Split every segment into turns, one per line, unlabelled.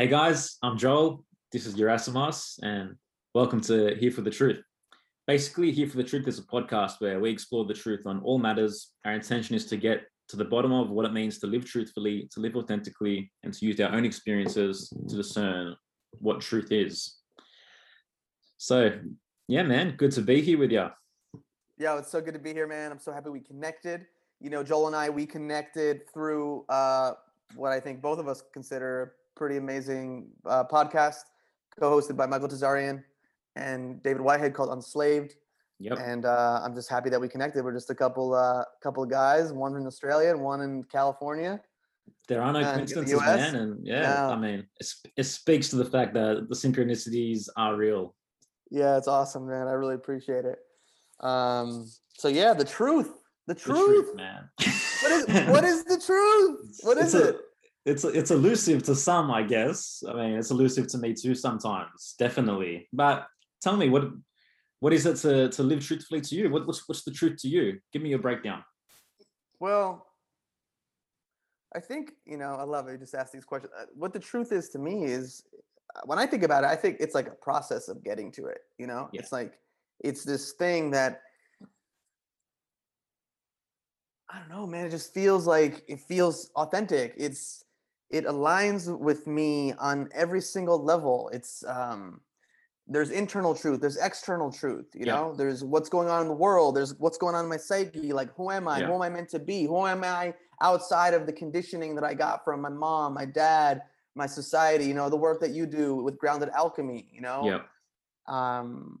Hey guys, I'm Joel. This is Yerasimos, and welcome to Here for the Truth. Basically, Here for the Truth is a podcast where we explore the truth on all matters. Our intention is to get to the bottom of what it means to live truthfully, to live authentically, and to use our own experiences to discern what truth is. So, yeah, man, good to be here with you.
Yeah, it's so good to be here, man. I'm so happy we connected. You know, Joel and I, we connected through uh, what I think both of us consider pretty amazing uh, podcast, co-hosted by Michael Tsarion and David Whitehead called Unslaved.
Yep.
And uh, I'm just happy that we connected. We're just a couple, uh, couple of guys, one in Australia and one in California.
There are no
And in the
coincidences, man. And yeah,
No.
I mean, it, it speaks to the fact that the synchronicities are real.
Yeah, it's awesome, man. I really appreciate it. Um, so yeah, the truth, the
The
truth.
man.
What is what is the truth? What is
It's
is
a-
it?
It's it's elusive to some, I guess. I mean, it's elusive to me too sometimes, definitely. But tell me, what what is it to to live truthfully to you? What, what's what's the truth to you? Give me your breakdown.
Well, I think you know. I love it. You just ask these questions. Uh, What the truth is to me is, uh, when I think about it, I think it's like a process of getting to it. You know,
Yeah.
it's like it's this thing that I don't know, man. It just feels like it feels authentic. It's it aligns with me on every single level. It's um there's internal truth, there's external truth, you
Yeah.
know, there's what's going on in the world, there's what's going on in my psyche, like who am I?
Yeah.
Who am I meant to be? Who am I outside of the conditioning that I got from my mom, my dad, my society, you know, the work that you do with grounded alchemy, you know?
Yeah,
Um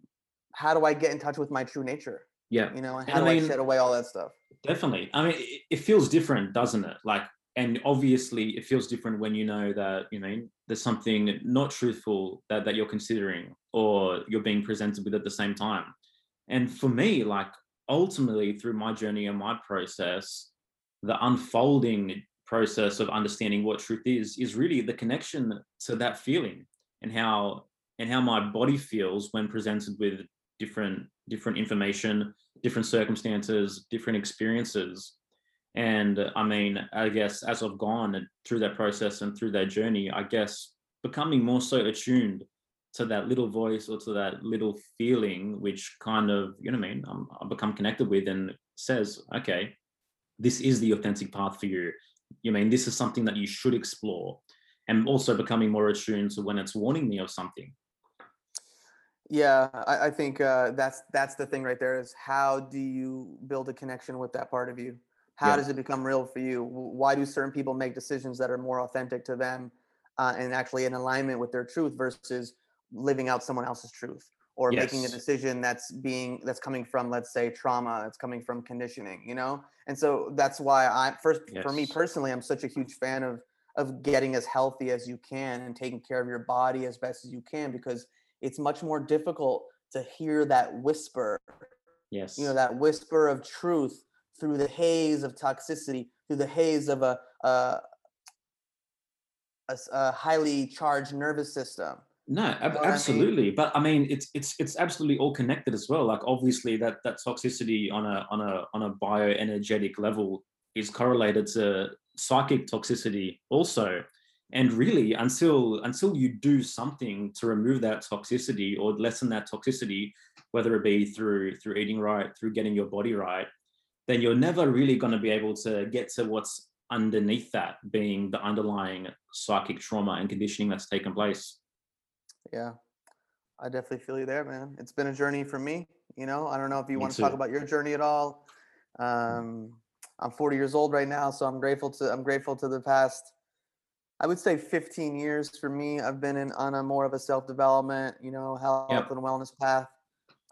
how do I get in touch with my true nature?
yeah,
You know, and
And
how
I
do
mean-
I shed away all that stuff?
definitely. I mean, it, it feels different, doesn't it? Like, and obviously, it feels different when you know that you know there's something not truthful that that you're considering or you're being presented with at the same time. And for me, like ultimately through my journey and my process, the unfolding process of understanding what truth is is really the connection to that feeling and how and how my body feels when presented with different different information different circumstances different experiences and uh, i mean i guess as i've gone through that process and through that journey i guess becoming more so attuned to that little voice or to that little feeling which kind of you know i mean I'm, i become connected with and says okay this is the authentic path for you. You mean this is something that you should explore. And also becoming more attuned to when it's warning me of something.
Yeah, I, I think uh, that's that's the thing right there is how do you build a connection with that part of you? How
Yeah.
does it become real for you? Why do certain people make decisions that are more authentic to them uh, and actually in alignment with their truth versus living out someone else's truth? Or making a decision that's being that's coming from let's say trauma that's coming from conditioning you know? And so that's why i first for me personally i'm such a huge fan of of getting as healthy as you can and taking care of your body as best as you can because it's much more difficult to hear that whisper
yes
you know that whisper of truth through the haze of toxicity through the haze of a a highly charged nervous system
No, ab-
know what I mean?
absolutely. But I mean, it's it's it's absolutely all connected as well. Like obviously, that that toxicity on a on a on a bioenergetic level is correlated to psychic toxicity also. And really, until until you do something to remove that toxicity or lessen that toxicity, whether it be through through eating right, through getting your body right, then you're never really going to be able to get to what's underneath that, being the underlying psychic trauma and conditioning that's taken place.
Yeah, I definitely feel you there, man. It's been a journey for me. You know, I don't know if you
Me
want to talk about your journey at all. Um, I'm 40 years old right now, so I'm grateful to I'm grateful to the past. I would say 15 years for me. I've been in on a more of a self development, you know, health
Yep.
and wellness path,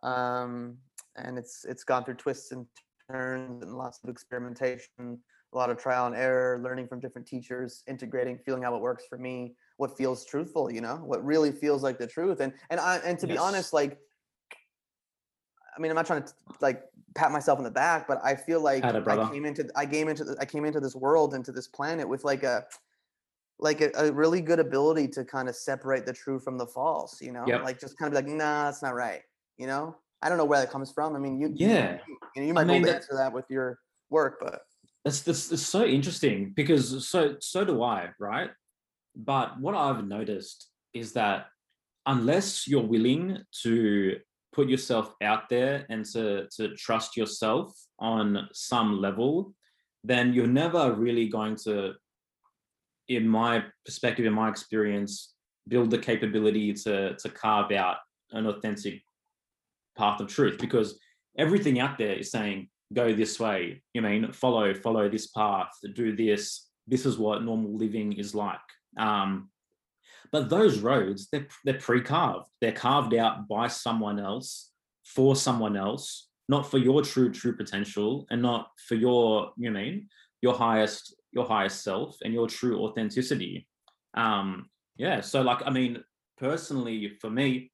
um, and it's it's gone through twists and turns and lots of experimentation, a lot of trial and error, learning from different teachers, integrating, feeling out what works for me, what feels truthful, you know, what really feels like the truth. And and I and to be honest, like I mean, I'm not trying to like pat myself on the back, but I feel like
Atta,
I came into I came into the, I came into this world into this planet with like a like a, a really good ability to kind of separate the true from the false, you know,
Yep.
like just kind of be like, nah, that's not right, you know. I don't know where that comes from. I mean, you you-
Yeah.
you, know, you might
mean,
be able to
that-
answer that with your work, but
That's, that's that's so interesting because so so do I, right? but what I've noticed is that unless you're willing to put yourself out there and to, to trust yourself on some level, then you're never really going to, in my perspective, in my experience, build the capability to, to carve out an authentic path of truth because everything out there is saying, go this way. You mean follow, follow this path, do this. This is what normal living is like. Um, but those roads, they're, they're pre-carved. They're carved out by someone else for someone else, not for your true, true potential and not for your, you mean, your highest, your highest self and your true authenticity. Um, yeah. So like, I mean, personally for me,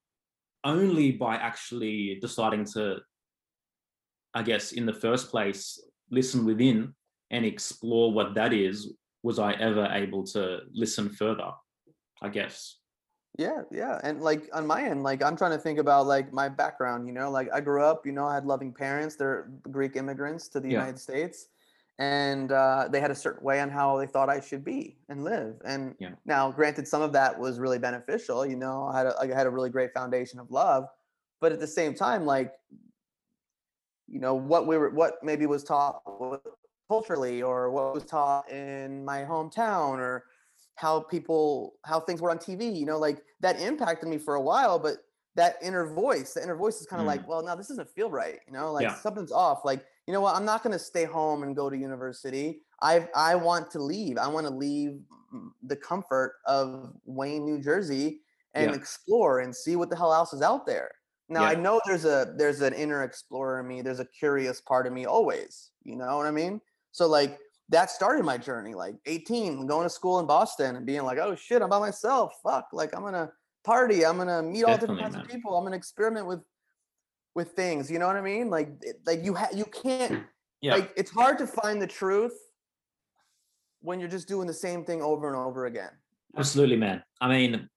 only by actually deciding to, I guess, in the first place, listen within and explore what that is, was I ever able to listen further. I guess.
Yeah, yeah. And like on my end, like I'm trying to think about like my background, you know, like I grew up, you know, I had loving parents. They're Greek immigrants to the yeah. United States. And uh, they had a certain way on how they thought I should be and live. And yeah. now, granted, some of that was really beneficial. You know, I had a, I had a really great foundation of love, but at the same time, like, you know, what we were, what maybe was taught culturally, or what was taught in my hometown, or how people how things were on TV. You know, like that impacted me for a while, but that inner voice, the inner voice is kind of mm. like, well, now this doesn't feel right. You know, like yeah. something's off. Like, you know what? I'm not going to stay home and go to university. I I want to leave. I want to leave the comfort of Wayne, New Jersey, and yeah. explore and see what the hell else is out there. Now yeah. I know there's a there's an inner explorer in me. There's a curious part of me always. You know what I mean? So like that started my journey like 18 going to school in boston and being like oh shit i'm by myself fuck like i'm gonna party i'm gonna meet all different kinds man. of people i'm gonna experiment with with things you know what i mean like like you ha- you can't yeah. like it's hard to find the truth when you're just doing the same thing over and over again
absolutely man i mean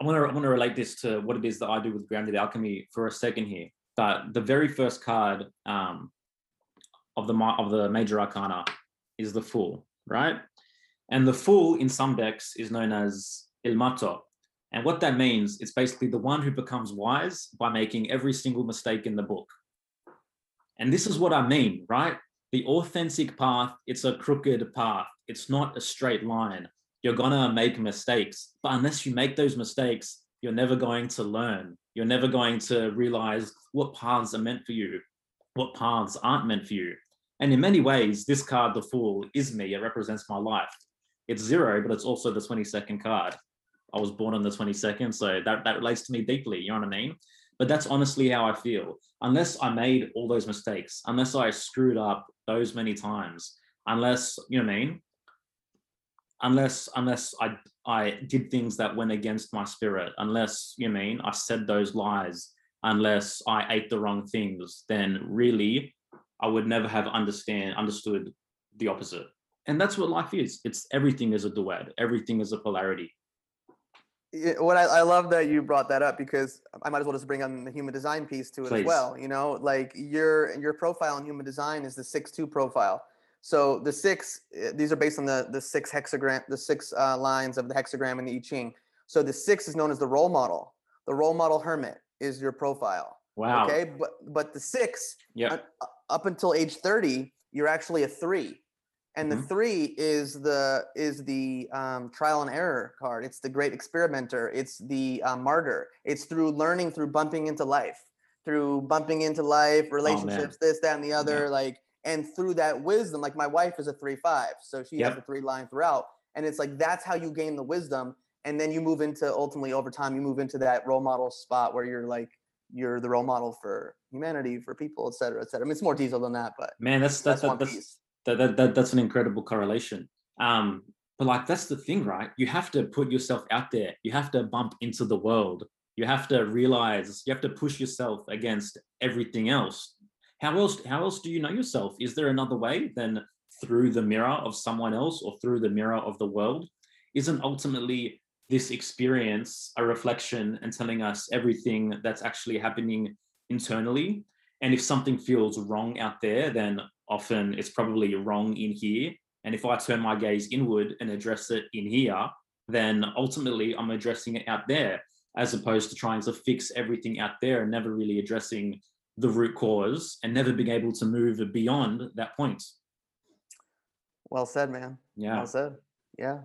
i want to i want to relate this to what it is that i do with grounded alchemy for a second here but the very first card um of the of the major arcana is the fool, right? And the fool in some decks is known as il matto. And what that means, it's basically the one who becomes wise by making every single mistake in the book. And this is what I mean, right? The authentic path, it's a crooked path. It's not a straight line. You're gonna make mistakes, but unless you make those mistakes, you're never going to learn. You're never going to realize what paths are meant for you, what paths aren't meant for you. And in many ways, this card, the Fool, is me. It represents my life. It's zero, but it's also the 22nd card. I was born on the 22nd, so that, that relates to me deeply. You know what I mean? But that's honestly how I feel. Unless I made all those mistakes, unless I screwed up those many times, unless, you know what I mean? Unless unless I I did things that went against my spirit, unless, you know I mean, I said those lies, unless I ate the wrong things, then really I would never have understand understood the opposite. And that's what life is. It's everything is a duet. Everything is a polarity.
What I, I love that you brought that up because I might as well just bring on the human design piece to it Please. as well. You know, like your your profile in human design is the six two profile. So the six eh, these are based on the the six hexagram the six uh, lines of the hexagram in the I Ching. So the six is known as the role model. The role model hermit is your profile.
Wow.
Okay, but but the six
yeah
up until age 30 you're actually a three and mm-hmm. the three is the is the um, trial and error card it's the great experimenter it's the uh, martyr it's through learning through bumping into life through bumping into life oh, relationships oh, this that and the other yeah. like and through that wisdom like my wife is a three five so she yep. has a three line throughout and it's like that's how you gain the wisdom and then you move into ultimately over time you move into that role model spot where you're like you're the role model for humanity, for people, et cetera, et cetera. I mean, it's more detailed than that, but
man, that's that's that, that's, that, that, that, that's an incredible correlation. Um, but like that's the thing, right? You have to put yourself out there. You have to bump into the world. You have to realize. You have to push yourself against everything else. How else? How else do you know yourself? Is there another way than through the mirror of someone else or through the mirror of the world? Isn't ultimately this experience a reflection and telling us everything that's actually happening internally. And if something feels wrong out there, then often it's probably wrong in here. And if I turn my gaze inward and address it in here, then ultimately I'm addressing it out there as opposed to trying to fix everything out there and never really addressing the root cause and never being able to move beyond that point.
Well said, man.
Yeah.
Well said. Yeah.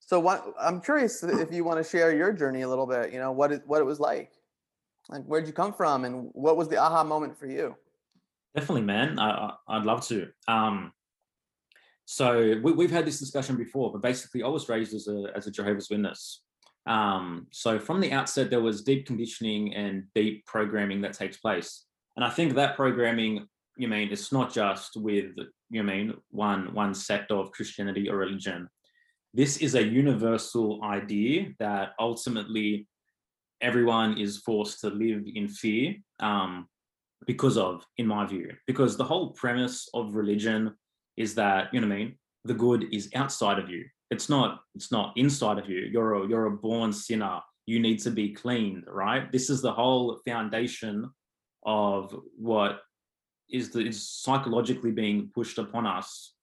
So what I'm curious if you want to share your journey a little bit, you know, what it what it was like. Like where'd you come from and what was the aha moment for you?
Definitely, man. I, I would love to. Um so we, have had this discussion before, but basically I was raised as a as a Jehovah's Witness. Um, so from the outset, there was deep conditioning and deep programming that takes place. And I think that programming, you mean, it's not just with, you mean, one one sect of Christianity or religion. This is a universal idea that ultimately everyone is forced to live in fear um, because of, in my view, because the whole premise of religion is that, you know what I mean, the good is outside of you. It's not it's not inside of you. You're a you're a born sinner. You need to be cleaned right? This is the whole foundation of what is the is psychologically being pushed upon us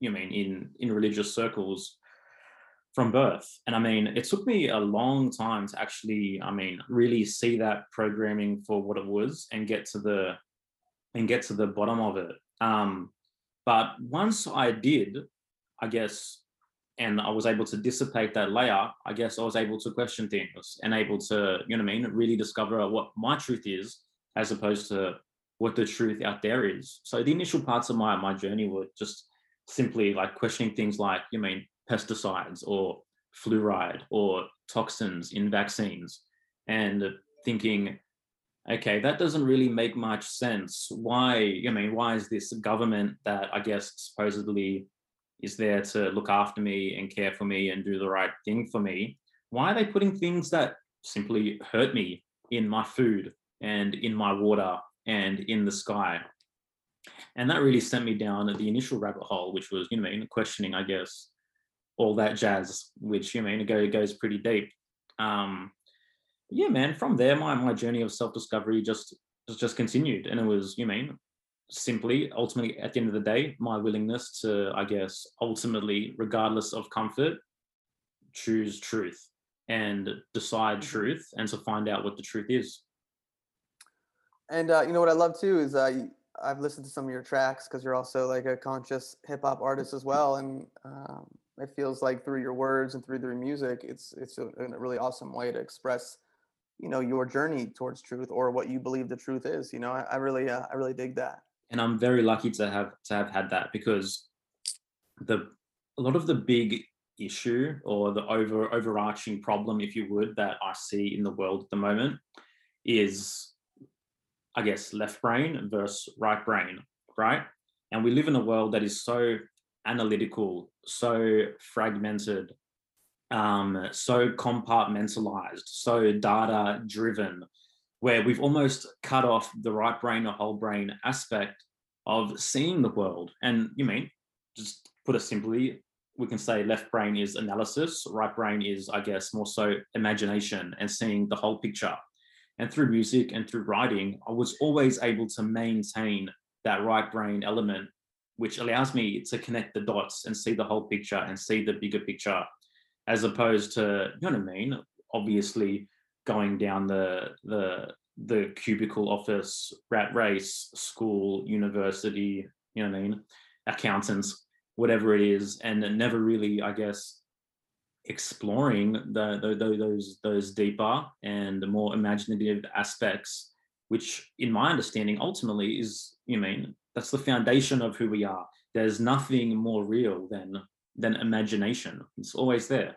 you mean in in religious circles from birth and i mean it took me a long time to actually i mean really see that programming for what it was and get to the and get to the bottom of it um but once i did i guess and I was able to dissipate that layer, I guess I was able to question things and able to, you know what I mean, really discover what my truth is as opposed to what the truth out there is. So the initial parts of my my journey were just simply like questioning things like, you mean pesticides or fluoride or toxins in vaccines and thinking, okay, that doesn't really make much sense. Why, I mean, why is this government that I guess supposedly is there to look after me and care for me and do the right thing for me, why are they putting things that simply hurt me in my food and in my water and in the sky? And that really sent me down the initial rabbit hole, which was, you know, questioning, I guess, all that jazz, which, you I mean, it goes pretty deep. Um, yeah, man, from there, my, my journey of self-discovery just, just continued. And it was, you mean, simply ultimately at the end of the day my willingness to i guess ultimately regardless of comfort choose truth and decide mm-hmm. truth and to find out what the truth is
and uh, you know what i love too is uh, i've listened to some of your tracks because you're also like a conscious hip-hop artist as well and um, it feels like through your words and through your music it's it's a, a really awesome way to express you know your journey towards truth or what you believe the truth is you know i, I really uh, i really dig that
and I'm very lucky to have to have had that because the a lot of the big issue or the over overarching problem, if you would, that I see in the world at the moment is, I guess, left brain versus right brain, right? And we live in a world that is so analytical, so fragmented, um, so compartmentalized, so data driven, where we've almost cut off the right brain or whole brain aspect of seeing the world. And you mean, just put it simply, we can say left brain is analysis, right brain is, I guess, more so imagination and seeing the whole picture. And through music and through writing, I was always able to maintain that right brain element, which allows me to connect the dots and see the whole picture and see the bigger picture, as opposed to, you know what I mean? Obviously, going down the the the cubicle office, rat race, school, university, you know what I mean, accountants, whatever it is, and never really, I guess, exploring the, the, the those those deeper and more imaginative aspects, which, in my understanding, ultimately is, you mean, that's the foundation of who we are. There's nothing more real than than imagination. It's always there.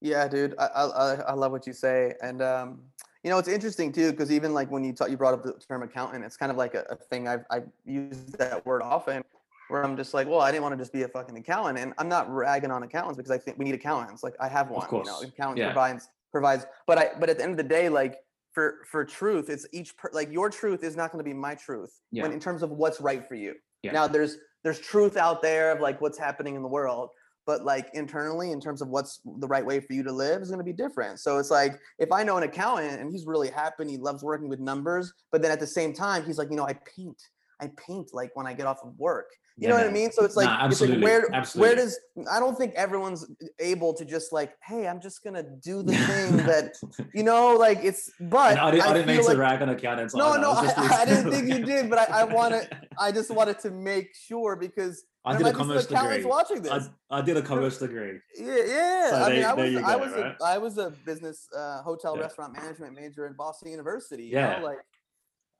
Yeah, dude, I, I I love what you say, and um, you know it's interesting too because even like when you talk, you brought up the term accountant, it's kind of like a, a thing I've I've used that word often, where I'm just like, well, I didn't want to just be a fucking accountant, and I'm not ragging on accountants because I think we need accountants. Like I have one, of course. you know, accountant yeah. provides provides, but I but at the end of the day, like for for truth, it's each per, like your truth is not going to be my truth yeah. when in terms of what's right for you. Yeah. Now there's there's truth out there of like what's happening in the world but like internally in terms of what's the right way for you to live is going to be different so it's like if i know an accountant and he's really happy and he loves working with numbers but then at the same time he's like you know i paint I paint like when I get off of work. You
Yeah,
know what I mean? So it's like,
Nah,
it's like
absolutely,
where where does I don't think everyone's able to just like, hey, I'm just gonna do the thing that you know, like it's. But
I didn't, I didn't to
like,
rag on accountants.
No, no, I- I didn't think you did, but I- I wanna- I just wanted to make sure because
I did a
might be some
commerce degree.
watching this.
I, I did a commerce degree.
Yeah, yeah.
So
I mean, I was, I was,
right?
a, I was a business, uh, hotel,
Yeah.
restaurant management major in Boston University. You
Yeah.
know, like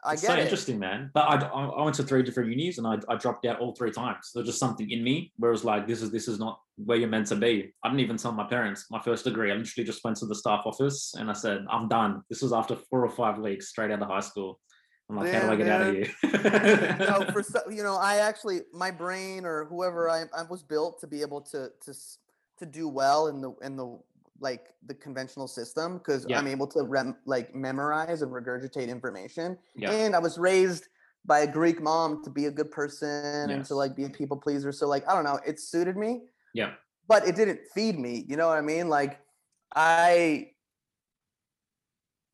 I
It's
get
so
it.
interesting, man. But I, I went to three different unis and I, I dropped out all three times. There's just something in me where it was like, this is this is not where you're meant to be. I didn't even tell my parents my first degree. I literally just went to the staff office and I said, I'm done. This was after four or five weeks straight out of high school. I'm like, how do I get out of here?
you know, for so, you know, I actually my brain or whoever I, I was built to be able to to to do well in the in the like the conventional system because
Yeah.
I'm able to rem, like memorize and regurgitate information.
yeah.
And I was raised by a Greek mom to be a good person and to like be a people pleaser. So like I don't know, it suited me.
Yeah.
but it didn't feed me. You know what I mean? Like I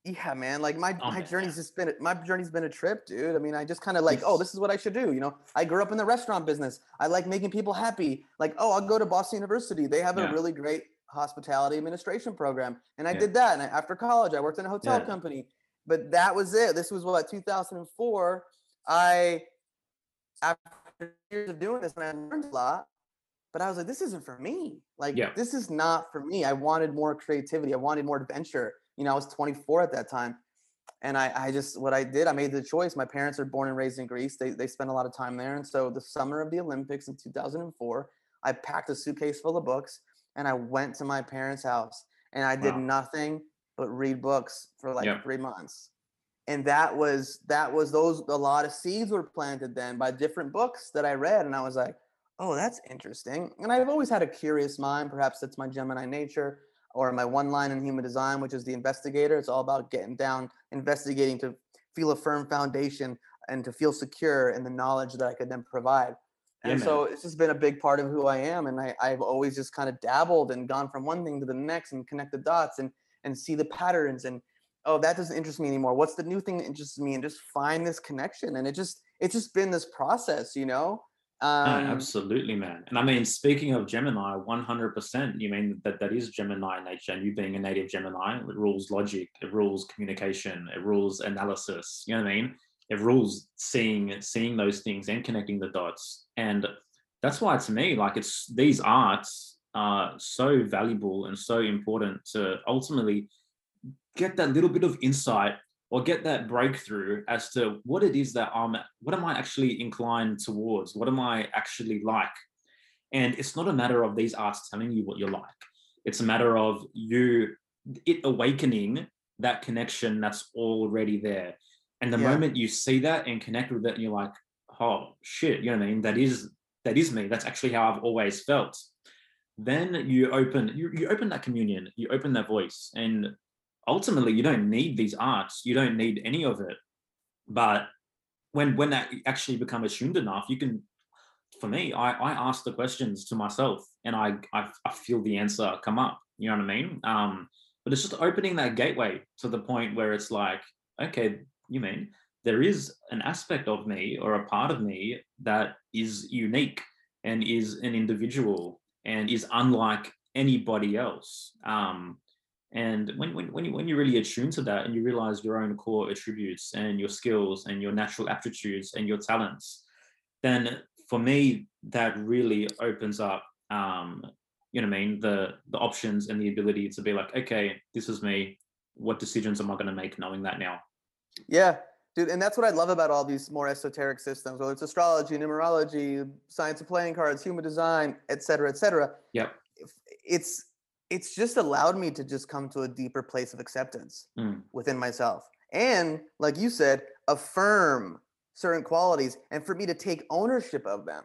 yeah, man. Like my
Oh,
my
man,
journey's
yeah.
just been a- my journey's been a trip, dude. I mean, I just kind of like, oh, this is what I should do. You know, I grew up in the restaurant business. I like making people happy. Like, oh, I'll go to Boston University. They have
Yeah.
a really great hospitality administration program, and I
Yeah.
did that. And I, after college, I worked in a hotel
Yeah.
company. But that was it. This was what 2004. I after years of doing this, and I learned a lot. But I was like, this isn't for me. Like,
Yeah.
this is not for me. I wanted more creativity. I wanted more adventure. You know, I was 24 at that time. And I, I just, what I did, I made the choice. My parents are born and raised in Greece. They, they spent a lot of time there. And so the summer of the Olympics in 2004, I packed a suitcase full of books and I went to my parents' house and I did
Wow.
nothing but read books for like three months. And that was, that was those, a lot of seeds were planted then by different books that I read. And I was like, oh, that's interesting. And I've always had a curious mind. Perhaps that's my Gemini nature or my one line in human design, which is the investigator. It's all about getting down, investigating to feel a firm foundation and to feel secure in the knowledge that I could then provide.
Yeah,
And
man.
so it's just been a big part of who I am. And I, I've always just kind of dabbled and gone from one thing to the next and connect the dots and and see the patterns and oh that doesn't interest me anymore. What's the new thing that interests me? And just find this connection. And it just it's just been this process, you know?
No,
Um,
absolutely, man. And I mean, speaking of Gemini, 100%, you mean that that is Gemini nature, and you being a native Gemini, it rules logic, it rules communication, it rules analysis. You know what I mean? It rules seeing seeing those things and connecting the dots. And that's why to me, like it's these arts are so valuable and so important to ultimately get that little bit of insight or get that breakthrough as to what it is that I'm what am I actually inclined towards? What am I actually like? And it's not a matter of these arts telling you what you're like. It's a matter of you it awakening that connection that's already there. And the
Yeah.
moment you see that and connect with it, and you're like, oh shit, you know what I mean? That is that is me. That's actually how I've always felt. Then you open you, you open that communion, you open that voice, and ultimately you don't need these arts you don't need any of it but when when that actually become assumed enough you can for me i i ask the questions to myself and i i, I feel the answer come up you know what i mean um but it's just opening that gateway to the point where it's like okay you mean there is an aspect of me or a part of me that is unique and is an individual and is unlike anybody else um and when, when, when, you, when you really attune to that and you realize your own core attributes and your skills and your natural aptitudes and your talents, then for me, that really opens up, um, you know what I mean, the, the options and the ability to be like, okay, this is me. What decisions am I going to make knowing that now?
Yeah, dude, and that's what I love about all these more esoteric systems, whether it's astrology, numerology, science of playing cards, human design, et cetera, et cetera.
Yep.
It's it's just allowed me to just come to a deeper place of acceptance
Mm.
within myself, and like you said, affirm certain qualities, and for me to take ownership of them.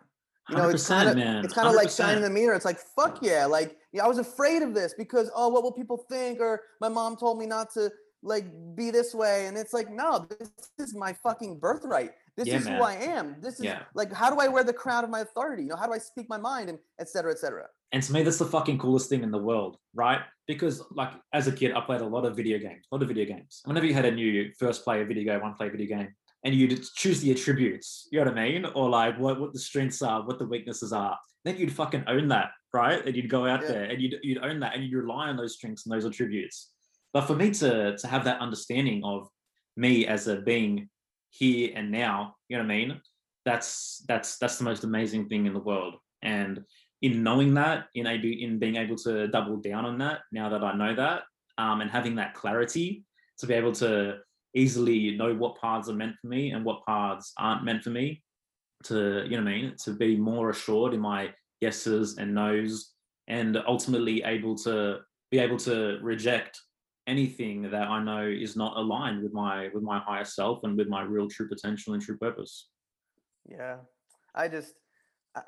You know, it's
100%,
kind of it's kind of like shining
100%.
the mirror. It's like fuck yeah, like yeah, I was afraid of this because oh, what will people think? Or my mom told me not to like be this way, and it's like no, this is my fucking birthright. This
Yeah,
is
man.
who I am. This is
Yeah.
like how do I wear the crown of my authority? You know, how do I speak my mind and etc cetera, et cetera.
And to me, that's the fucking coolest thing in the world, right? Because like as a kid, I played a lot of video games, a lot of video games. Whenever you had a new first player video game, one player video game, and you'd choose the attributes, you know what I mean? Or like what, what the strengths are, what the weaknesses are. Then you'd fucking own that, right? And you'd go out
Yeah.
there and you'd, you'd own that and you'd rely on those strengths and those attributes. But for me to, to have that understanding of me as a being here and now, you know what I mean? That's that's that's the most amazing thing in the world. And in knowing that, in able in being able to double down on that, now that I know that, um, and having that clarity to be able to easily know what paths are meant for me and what paths aren't meant for me, to you know what I mean, to be more assured in my yeses and nos, and ultimately able to be able to reject anything that I know is not aligned with my with my higher self and with my real true potential and true purpose.
Yeah, I just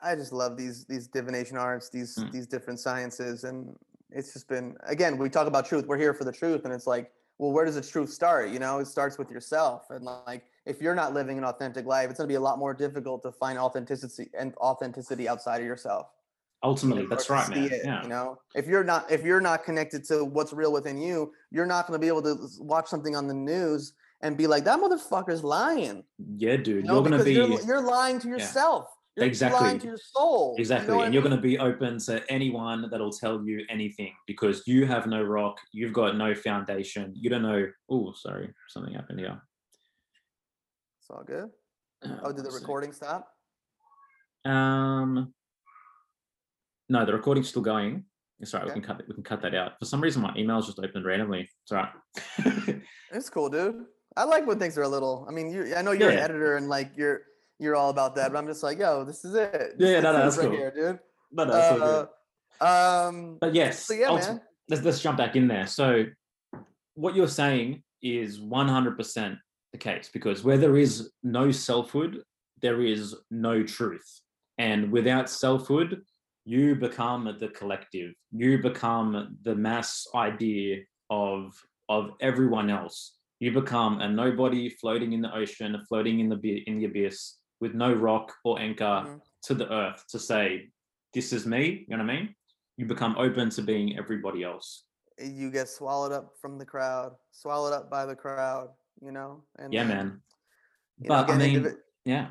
I- just love these these divination arts, these
Mm.
these different sciences, and it's just been again we talk about truth. We're here for the truth, and it's like, well, where does the truth start? You know, it starts with yourself, and like if you're not living an authentic life, it's gonna be a lot more difficult to find authenticity and authenticity outside of yourself.
Ultimately, that's right, man.
it,
Yeah.
You know, if you're not if you're not connected to what's real within you, you're not going to be able to watch something on the news and be like, that motherfucker's lying.
Yeah, dude.
You know,
you're gonna be
you're, you're lying to yourself. You're lying
Exactly.
to your soul. you know
Exactly.
I
and you're going to be open to anyone that'll tell you anything because you have no rock, you've got no foundation, you don't know. Oh, sorry, something happened here.
It's all good. Oh, did the recording stop?
Um, no, the recording's still going. It's all right.
Okay.
We can cut. We can cut that out. For some reason, my emails just opened randomly. It's all right.
It's cool, dude. I like when things are a little. I mean, you I know you're an
Yeah.
editor and like you're you're all about that, but I'm just like, yo, this is it. This
Yeah, no, no, that's
right
cool.
here, dude.
no, no, that's all good.
Uh, um,
But yes,
so yeah, man.
let's let's jump back in there. So, what you're saying is 100% the case because where there is no selfhood, there is no truth, and without selfhood, you become the collective. You become the mass idea of of everyone else. You become a nobody floating in the ocean, floating in the in the abyss with no rock or anchor
Mhm.
to the earth to say, "This is me." You know what I mean? You become open to being everybody else.
you get swallowed up from the crowd, swallowed up by the crowd, you know? And
Yeah, man.
you know,
But I mean,
indivi-
yeah.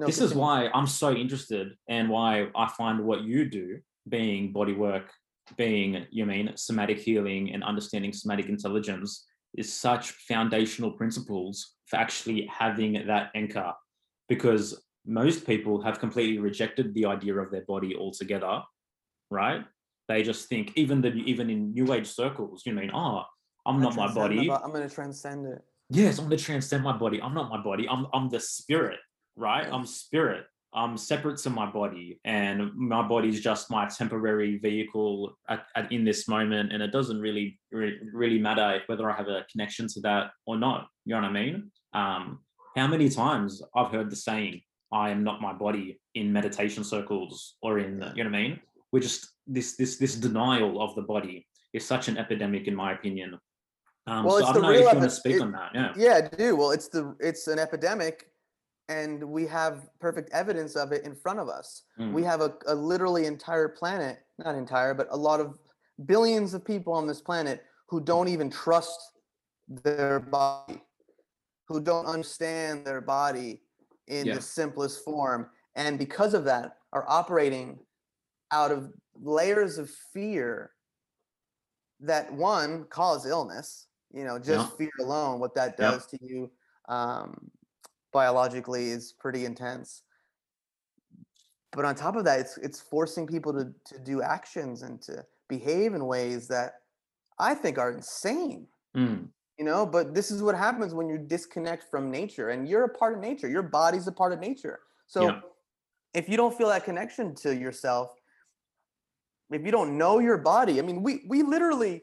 No,
this is why I'm so interested and why I find what you do, being body work, being, you mean, somatic healing and understanding somatic intelligence, is such foundational principles for actually having that anchor. Because most people have completely rejected the idea of their body altogether, right? They just think, even the even in new age circles, you mean, oh, I'm
I
not my body.
bo- I'm gonna transcend it.
Yes, I'm going to transcend my body. I'm not my body. I'm I'm the spirit, right? I'm spirit. I'm separate to my body, and my body is just my temporary vehicle at, at, in this moment, and it doesn't really, really really matter whether I have a connection to that or not. You know what I mean? Um, how many times I've heard the saying, "I am not my body" in meditation circles or in you know what I mean? We're just this this this denial of the body is such an epidemic, in my opinion. Um,
Well,
so
it's
I
the
don't know if
real
you want to speak
it-
on that. Yeah.
Yeah, I do. Well, it's the it's an epidemic, and we have perfect evidence of it in front of us.
Mm.
We have a, a literally entire planet, not entire, but a lot of billions of people on this planet who don't even trust their body, who don't understand their body in
Yeah.
the simplest form, and because of that, are operating out of layers of fear that one cause illness you know just
Yeah.
fear alone what that
Yep.
does to you um, biologically is pretty intense. But on top of that it's it's forcing people to to do actions and to behave in ways that i think are insane.
Mm.
you know but this is what happens when you disconnect from nature and you're a part of nature. Your body's a part of nature. So
Yeah.
if you don't feel that connection to yourself if you don't know your body i mean we we literally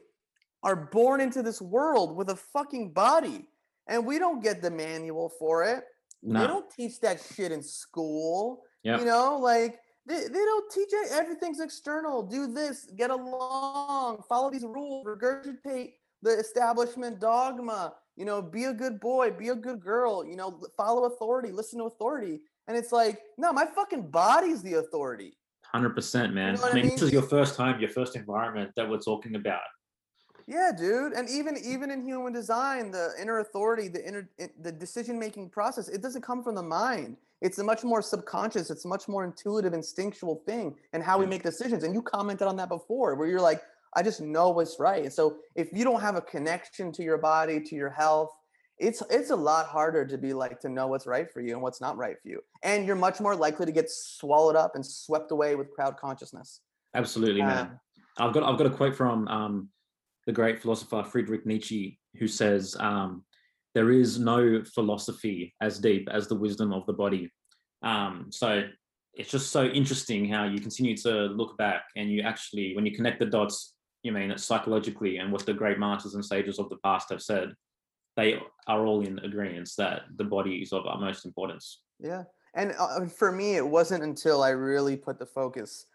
are born into this world with a fucking body and we don't get the manual for it they don't teach that shit in school
Yep.
you know like they, they don't teach it everything's external do this get along follow these rules regurgitate the establishment dogma you know be a good boy be a good girl you know follow authority listen to authority and it's like no my fucking body's the authority
Hundred percent, man.
know what
I
I
mean,
mean?
this is your first time, your first environment that we're talking about.
Yeah, dude. And even even in human design, the inner authority, the inner the decision making process, it doesn't come from the mind. It's a much more subconscious, it's a much more intuitive, instinctual thing and how we make decisions. And you commented on that before, where you're like, I just know what's right. And so if you don't have a connection to your body, to your health, it's it's a lot harder to be like to know what's right for you and what's not right for you. And you're much more likely to get swallowed up and swept away with crowd consciousness.
Absolutely, man. Um, I've got I've got a quote from um, the great philosopher Friedrich Nietzsche, who says, um, "There is no philosophy as deep as the wisdom of the body." Um, so it's just so interesting how you continue to look back and you actually, when you connect the dots, you mean it psychologically and what the great masters and sages of the past have said, they are all in agreement that the body is of utmost importance.
Yeah. And uh, for me, it wasn't until I really put the focus,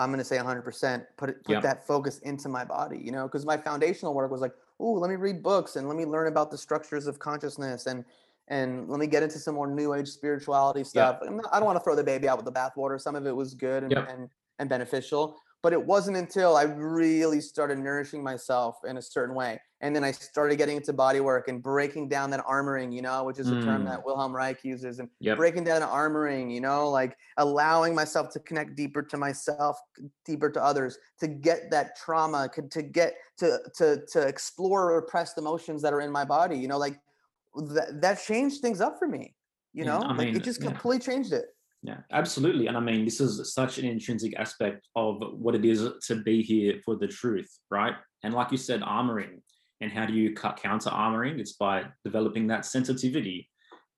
I'm going to say 100%, put, it, put that focus into my body, you know, because my foundational work was like, oh, let me read books and let me learn about the structures of consciousness and and let me get into some more new age spirituality stuff. Not, I don't want to throw the baby out with the bathwater. Some of it was good and, and, and beneficial, but it wasn't until I really started nourishing myself in a certain way. And then I started getting into body work and breaking down that armoring, you know, which is a mm. term that Wilhelm Reich uses, and yep. breaking down armoring, you know, like allowing myself to connect deeper to myself, deeper to others, to get that trauma, to get to to to explore repressed emotions that are in my body, you know, like that that changed things up for me. You know, I mean, like it just completely yeah. changed it.
Yeah, absolutely. And I mean, this is such an intrinsic aspect of what it is to be here for the truth, right? And like you said, armoring. And how do you cut counter armoring? It's by developing that sensitivity,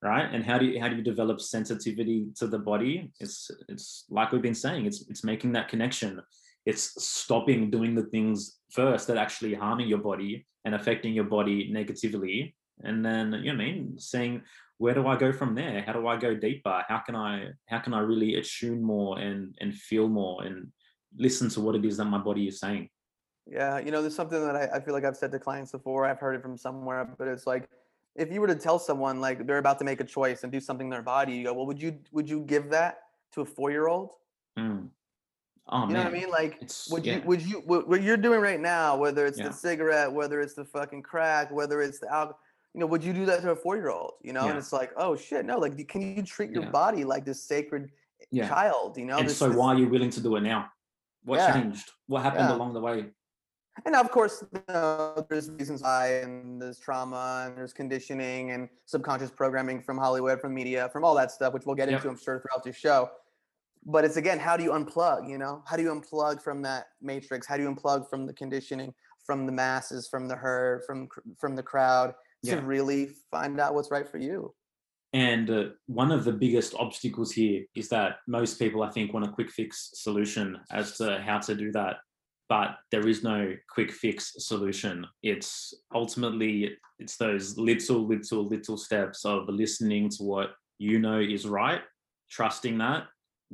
right? And how do you how do you develop sensitivity to the body? It's it's like we've been saying, it's it's making that connection. It's stopping doing the things first that actually harming your body and affecting your body negatively and then you know what I mean saying where do I go from there? How do I go deeper? How can I how can I really attune more and and feel more and listen to what it is that my body is saying?
Yeah, you know, there's something that I, I feel like I've said to clients before. I've heard it from somewhere, but it's like if you were to tell someone like they're about to make a choice and do something in their body, you go, well, would you would you give that to a four year old?
Mm. Oh,
you know what I mean? Like, it's, would yeah. you, would you, what, what, you're doing right now, whether it's yeah. the cigarette, whether it's the fucking crack, whether it's the alcohol, you know, would you do that to a four year old? You know, yeah. and it's like, oh shit, no, like, can you treat your yeah. body like this sacred eh, yeah. child? You know,
and
this,
so this, why are you willing to do it now? What changed? What happened along the way?
And of course, you know, there's reasons why, and there's trauma, and there's conditioning, and subconscious programming from Hollywood, from media, from all that stuff, which we'll get yep. into, I'm sure, throughout the show. But it's again, how do you unplug? You know, how do you unplug from that matrix? How do you unplug from the conditioning, from the masses, from the herd, from from the crowd? Yeah. to really find out what's right for you.
And uh, one of the biggest obstacles here is that most people, I think, want a quick fix solution as to how to do that. But there is no quick fix solution. It's ultimately it's those little, little, little steps of listening to what you know is right, trusting that,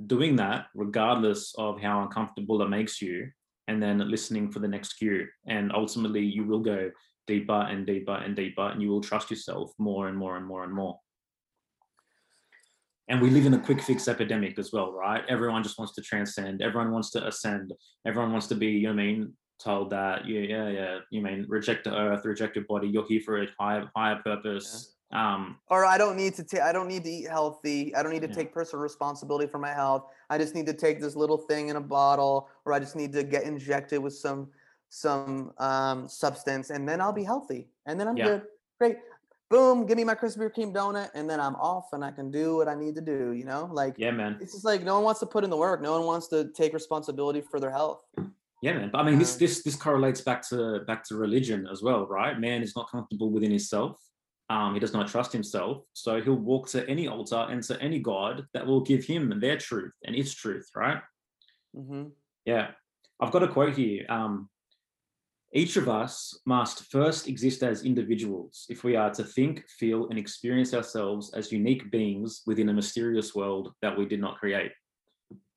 doing that regardless of how uncomfortable it makes you, and then listening for the next cue. And ultimately, you will go deeper and deeper and deeper, and you will trust yourself more and more and more and more. And we live in a quick fix epidemic as well, right? Everyone just wants to transcend. Everyone wants to ascend. Everyone wants to be, you know I mean, told that, yeah, yeah, yeah, you mean, reject the earth, reject your body. You're here for a higher, higher purpose. Yeah. Um,
or I don't need to take, I don't need to eat healthy. I don't need to yeah. take personal responsibility for my health. I just need to take this little thing in a bottle, or I just need to get injected with some some um, substance, and then I'll be healthy, and then I'm yeah. good. Great. Boom, give me my Krispy Kreme donut, and then I'm off, and I can do what I need to do. You know, like
yeah, man.
It's just like no one wants to put in the work. No one wants to take responsibility for their health.
Yeah, man. But I mean, this this this correlates back to back to religion as well, right? Man is not comfortable within himself. Um, he does not trust himself, so he'll walk to any altar and to any god that will give him their truth and its truth, right?
Mm-hmm.
Yeah, I've got a quote here. Um, each of us must first exist as individuals if we are to think, feel, and experience ourselves as unique beings within a mysterious world that we did not create.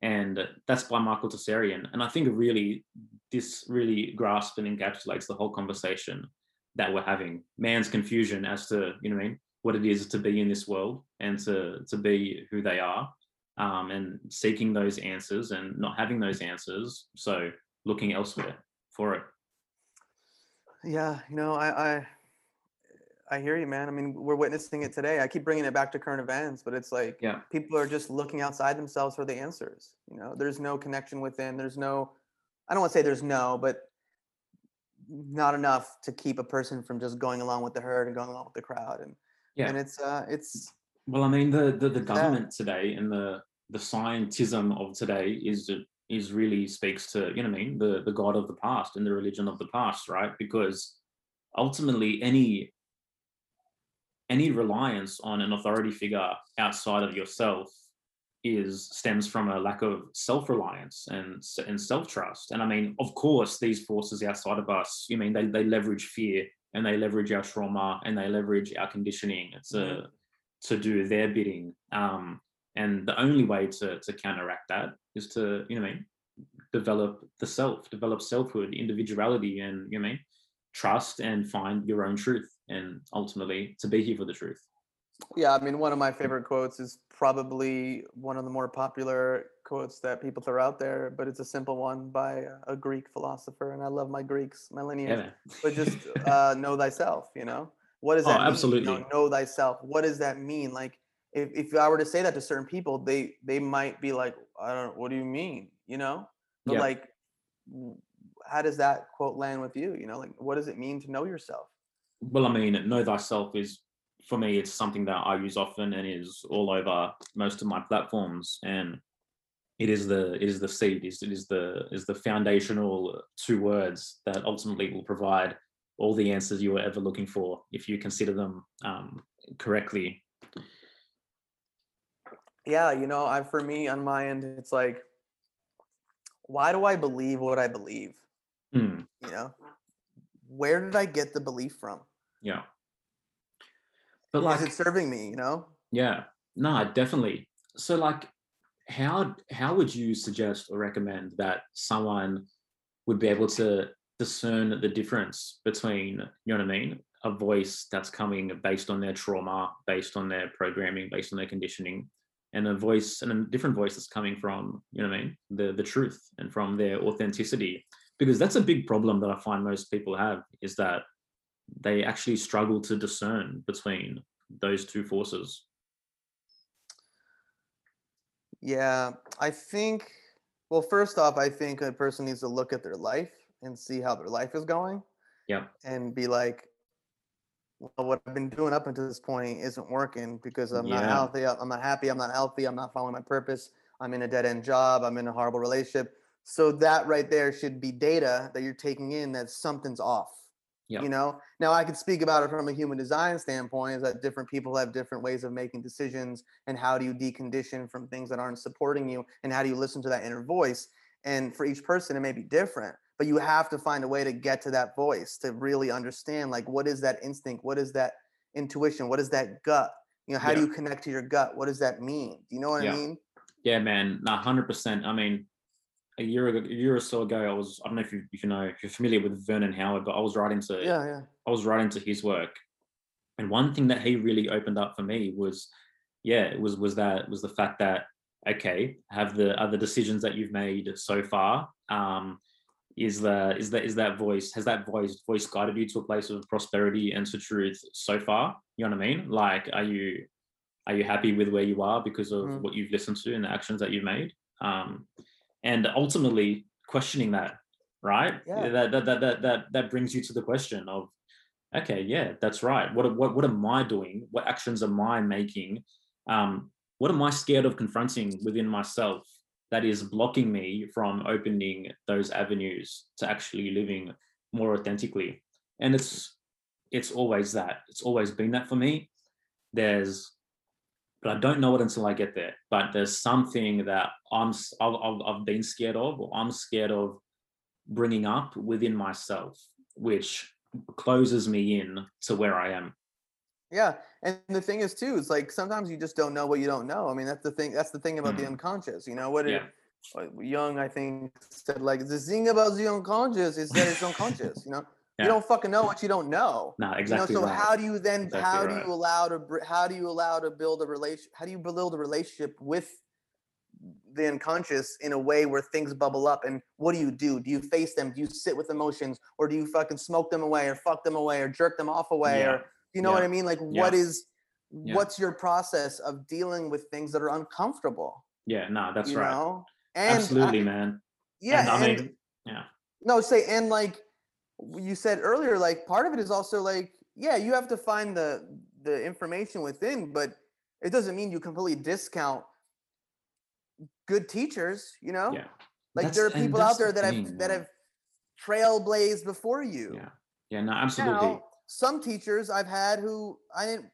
And that's by Michael Tsarion. And I think really, this really grasps and encapsulates the whole conversation that we're having. Man's confusion as to, you know, I mean, what it is to be in this world and to to be who they are, um, and seeking those answers and not having those answers. So looking elsewhere for it.
Yeah, you know, I, I I hear you, man. I mean, we're witnessing it today. I keep bringing it back to current events, but it's like
Yeah.
people are just looking outside themselves for the answers. You know, there's no connection within. There's no, I don't want to say there's no, but not enough to keep a person from just going along with the herd and going along with the crowd. And
Yeah.
and it's uh it's
Well, I mean, the the, the
Yeah.
government today and the the scientism of today is is really speaks to you know what I mean the the God of the past and the religion of the past, right? Because ultimately, any any reliance on an authority figure outside of yourself is stems from a lack of self-reliance and and self-trust and i mean of course these forces outside of us you mean they, they leverage fear and they leverage our trauma and they leverage our conditioning to
Mhm.
to do their bidding um and the only way to to counteract that is to you know i mean develop the self develop selfhood individuality and you know i mean trust and find your own truth and ultimately to be here for the truth.
Yeah, I mean, one of my favorite quotes is probably one of the more popular quotes that people throw out there, but it's a simple one by a- Greek philosopher, and I love my Greeks, my lineage.
yeah
but just uh, know thyself you know? What does
Oh,
that mean? You
absolutely.
know, know thyself. What does that mean? Like if, if i were to say that to certain people they they might be like i don't what do you mean you know but
Yeah.
like how does that quote land with you you know like what does it mean to know yourself
Well, I mean, know thyself is for me. It's something that I use often and is all over most of my platforms, and it is the it is the seed. Is it is the is the foundational two words that ultimately will provide all the answers you were ever looking for if you consider them um, correctly.
Yeah you know i for me on my end it's like why do i believe what i believe?
Hmm,
you know? Where did i get the belief from?
Yeah, but like
is it serving me you know?
Yeah, no, definitely. So, like, how how would you suggest or recommend that someone would be able to discern the difference between, you know what I mean, a voice that's coming based on their trauma, based on their programming, based on their conditioning, and a voice and a different voice that's coming from, you know what I mean, the the truth and from their authenticity? Because that's a big problem that I find most people have is that they actually struggle to discern between those two forces.
Yeah, I think, well, first off, I think a person needs to look at their life and see how their life is going
Yeah.
and be like, well, what I've been doing up until this point isn't working because I'm not healthy. I'm not happy. I'm not healthy. I'm not following my purpose. I'm in a dead end job. I'm in a horrible relationship. So that right there should be data that you're taking in that something's off.
Yeah.
You know, now I could speak about it from a human design standpoint is that different people have different ways of making decisions and how do you decondition from things that aren't supporting you and how do you listen to that inner voice and for each person it may be different but you have to find a way to get to that voice to really understand like what is that instinct? What is that intuition? What is that gut? You know how do you connect to your gut? What does that mean? Do you know what
Yeah.
i mean?
Yeah, man, no, hundred percent. I mean, a year ago, a year or so ago, I was I don't know if you if you know if you're familiar with Vernon Howard, but I was writing to
yeah yeah.
I was writing to his work, and one thing that he really opened up for me was, yeah, it was was that was the fact that okay, have the other decisions that you've made so far, um, is the is that is that voice has that voice voice guided you to a place of prosperity and to truth so far? You know what I mean? Like, are you are you happy with where you are because of
Mhm.
what you've listened to and the actions that you've made? Um, and ultimately questioning that, right?
Yeah.
That, that, that, that, that, that brings you to the question of, okay, yeah, that's right. What, what, what am I doing? What actions am I making? Um, what am I scared of confronting within myself that is blocking me from opening those avenues to actually living more authentically? And it's, it's always that. It's always been that for me. There's but I don't know it until I get there. But there's something that I'm I've, I've been scared of, or I'm scared of bringing up within myself, which closes me in to where I am.
Yeah, and the thing is too, it's like sometimes you just don't know what you don't know. I mean, that's the thing. That's the thing about the
Mm.
unconscious. You know what?
Yeah,
It, Jung, I think, said like the thing about the unconscious is that it's unconscious. You know,
Yeah.
you don't fucking know what you don't know.
no,
You know,
exactly
so
right.
how do you then?
Exactly
how do
right.
you allow to? How do you allow to build a relation? How do you build a relationship with the unconscious in a way where things bubble up and what do you do do you face them do you sit with emotions or do you fucking smoke them away or fuck them away or jerk them off away
Yeah.
or you know what i mean like
Yeah.
what is
Yeah.
what's your process of dealing with things that are uncomfortable
Yeah, no, that's
you
right.
know and
Absolutely,
I-
man.
yeah
and I
and-
mean, yeah.
no say and like you said earlier like part of it is also like yeah you have to find the the information within but it doesn't mean you completely discount good teachers you know
Yeah.
like
That's-
there are people out
that's the
there that have
thing,
that
man.
have trailblazed before you
Yeah. Yeah, no, absolutely.
Some teachers i've had who i didn't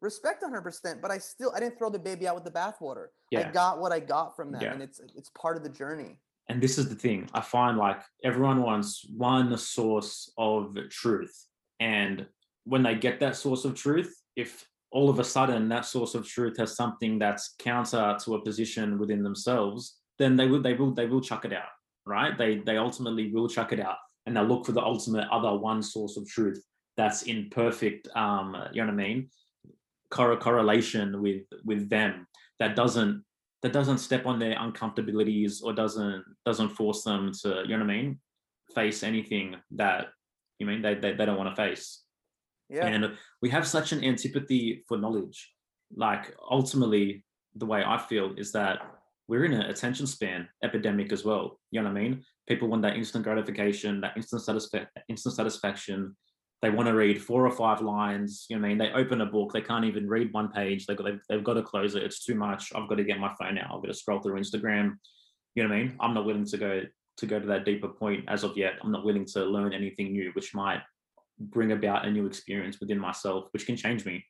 respect 100% but i still i didn't throw the baby out with the bathwater. I got what i got from them
Yeah.
and it's it's part of the journey.
And this is the thing i find like everyone wants one source of truth and when they get that source of truth if all of a sudden that source of truth has something that's counter to a position within themselves then they will they will they will chuck it out right? They they ultimately will chuck it out and they'll look for the ultimate other one source of truth that's in perfect um you know what i mean? Cor- correlation with with them. That doesn't that doesn't step on their uncomfortabilities or doesn't doesn't force them to you know what I mean? Face anything that you mean they they, they don't want to face.
Yeah.
And we have such an antipathy for knowledge. Like ultimately the way I feel is that we're in an attention span epidemic as well you know what I mean? People want that instant gratification that instant satisfa- instant satisfaction they want to read four or five lines. You know what I mean? They open a book, they can't even read one page. They've got, they've, they've got to close it. It's too much. I've got to get my phone out. I've got to scroll through Instagram. You know what I mean? I'm not willing to go to go to that deeper point as of yet. I'm not willing to learn anything new, which might bring about a new experience within myself, which can change me.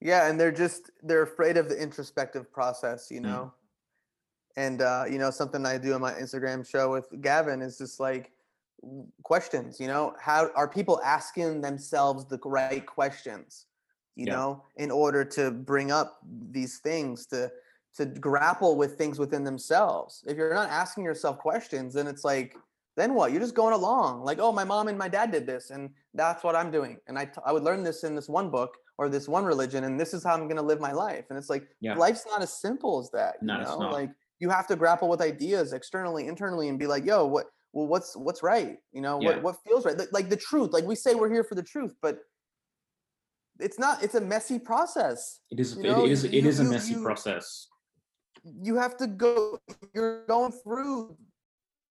yeah and they're just they're afraid of the introspective process you
Mm.
know and uh you know something i do on my instagram show with gavin is just like questions you know how are people asking themselves the right questions you
Yeah.
know in order to bring up these things to to grapple with things within themselves if you're not asking yourself questions then it's like then what you're just going along like oh my mom and my dad did this and that's what i'm doing and i, t- I would learn this in this one book or this one religion and this is how i'm going to live my life and it's like
Yeah.
life's not as simple as that you
No, it's
know
not.
like you have to grapple with ideas externally internally and be like yo what well what's what's right you know
Yeah.
what what feels right like, like the truth like we say we're here for the truth but it's not it's a messy process
It is
You
it
know,
is it
you-
is a
you-
messy
you-
process.
you have to go you're going through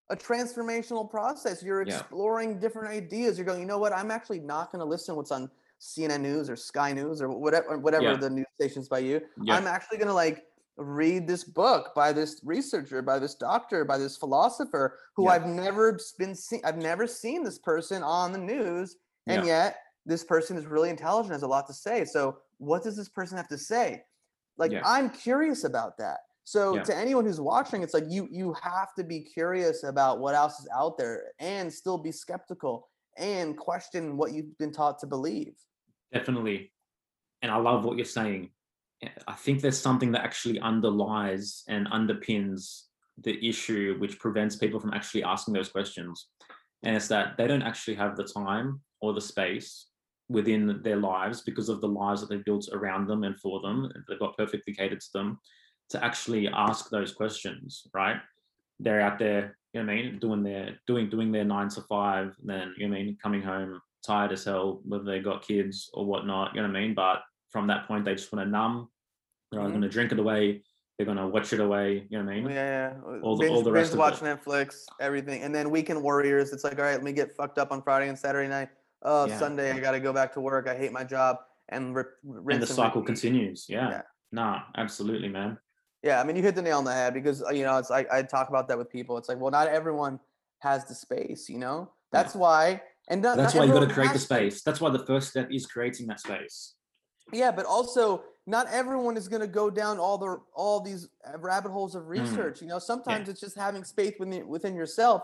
a transformational process you're
Yeah.
exploring different ideas you're going you know what i'm actually not going to listen to what's on cnn news or sky news or whatever whatever
Yeah.
the news stations by you
Yeah.
i'm actually going to like read this book by this researcher by this doctor by this philosopher who
Yeah.
i've never been seen i've never seen this person on the news and yet this person is really intelligent has a lot to say so what does this person have to say like
Yeah.
i'm curious about that so
Yeah.
to anyone who's watching it's like you you have to be curious about what else is out there and still be skeptical and question what you've been taught to believe
Definitely. And I love what you're saying. I think there's something that actually underlies and underpins the issue which prevents people from actually asking those questions. And it's that they don't actually have the time or the space within their lives because of the lives that they've built around them and for them. They've got perfectly catered to them to actually ask those questions, right? They're out there, you know what I mean, doing their doing doing their nine to five, then you know what I mean, coming home tired as hell, whether they've got kids or whatnot, you know what I mean? But from that point, they just want to numb. They're
Mhm.
going to drink it away. They're going to watch it away. You know what I mean?
yeah.
All the-
binge,
all the rest
binge watch
of
netflix everything and then weekend warriors it's like all right let me get fucked up on friday and saturday night oh
Yeah.
sunday i gotta go back to work i hate my job and rip,
And the cycle
repeat.
continues. Yeah.
Yeah.
Nah, absolutely, man.
Yeah, I mean, you hit the nail on the head because uh, you know it's like I talk about that with people. It's like, well, not everyone has the space, you know.
Yeah.
That's why, and not,
That's
not
why you got to create the space. That's why the first step is creating that space.
Yeah, but also not everyone is going to go down all the all these rabbit holes
Mm.
of research. You know, sometimes it's just having space within within yourself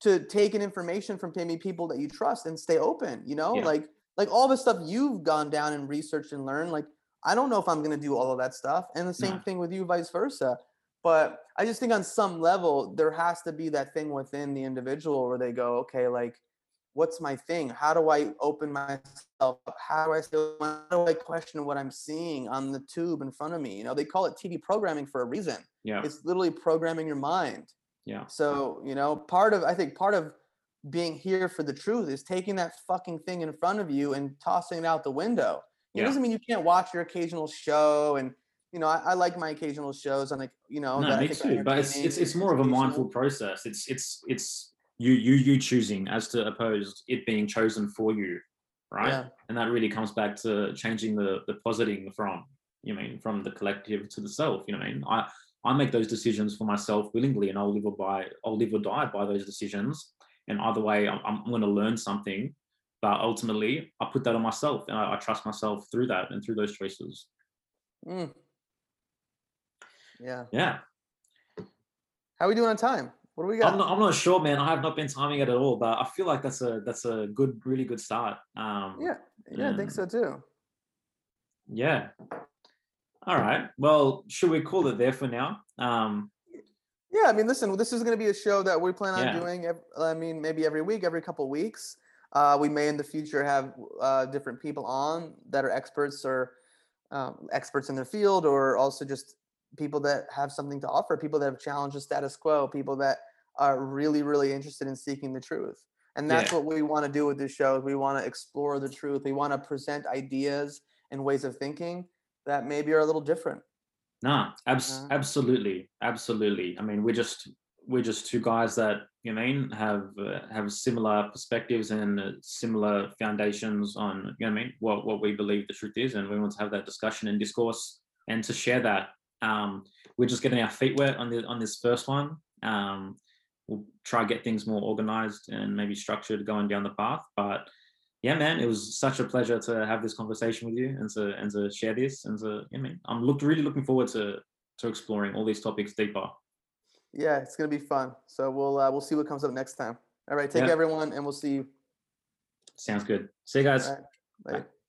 to take in information from maybe people that you trust and stay open. You know,
Yeah.
like like all the stuff you've gone down and researched and learned. Like I don't know if I'm going to do all of that stuff, and the same
No.
thing with you, vice versa. But I just think on some level there has to be that thing within the individual where they go, okay, like what's my thing? How do I open myself up? How do I feel? How do I question what I'm seeing on the tube in front of me? You know, they call it TV programming for a reason.
Yeah.
It's literally programming your mind.
Yeah.
So, you know, part of I think part of being here for the truth is taking that fucking thing in front of you and tossing it out the window. It
Yeah.
doesn't mean you can't watch your occasional show and you know, I, I like my occasional shows I'm like, you know,
No, me too. But it's it's it's more of a mindful process. It's it's it's you you you choosing as to opposed it being chosen for you, right?
Yeah.
And that really comes back to changing the the positing from you mean from the collective to the self. You know, what I mean, I I make those decisions for myself willingly, and I'll live or by I'll live or die by those decisions. And either way, I'm, I'm going to learn something, but ultimately, I put that on myself, and I, I trust myself through that and through those choices.
Mm. Yeah.
Yeah.
How are we doing on time? What do we got?
I'm not, I'm not sure, man. I have not been timing it at all, but I feel like that's a that's a good, really good start. Um,
yeah. Yeah, I think so too.
yeah. All right. Well, should we call it there for now? Um,
Yeah, I mean, listen, this is going to be a show that we plan on
Yeah.
doing. I mean, maybe every week, every couple of weeks. Uh, we may in the future have uh, different people on that are experts or um, experts in their field, or also just people that have something to offer, people that have challenged the status quo, people that are really, really interested in seeking the truth. And that's
Yeah.
what we want to do with this show. is We want to explore the truth. We want to present ideas and ways of thinking that maybe are a little different.
no, abs-
Yeah.
absolutely, absolutely. I mean, we're just we're just two guys that you know mean have uh, have similar perspectives and uh, similar foundations on you know what I mean what what we believe the truth is, and we want to have that discussion and discourse and to share that. Um, we're just getting our feet wet on the on this first one. Um, we'll try get things more organized and maybe structured going down the path. But yeah, man, it was such a pleasure to have this conversation with you and to and to share this and to yeah, man, I'm look really looking forward to to exploring all these topics deeper.
Yeah, it's gonna be fun. So we'll uh, we'll see what comes up next time. All right, take
Yeah.
everyone, and we'll see you.
Sounds good. See you guys.
Right, later.
Smoking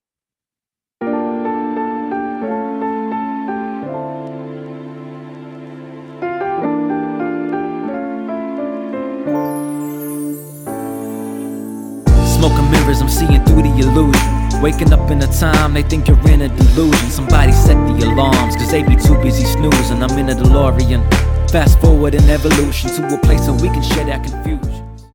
mirrors, I'm seeing through the illusion. Waking up in a time they think you're in a delusion. Somebody set the alarms, cause they be too busy snoozing. I'm in a DeLorean. Fast forward in evolution to a place where we can share that confusion.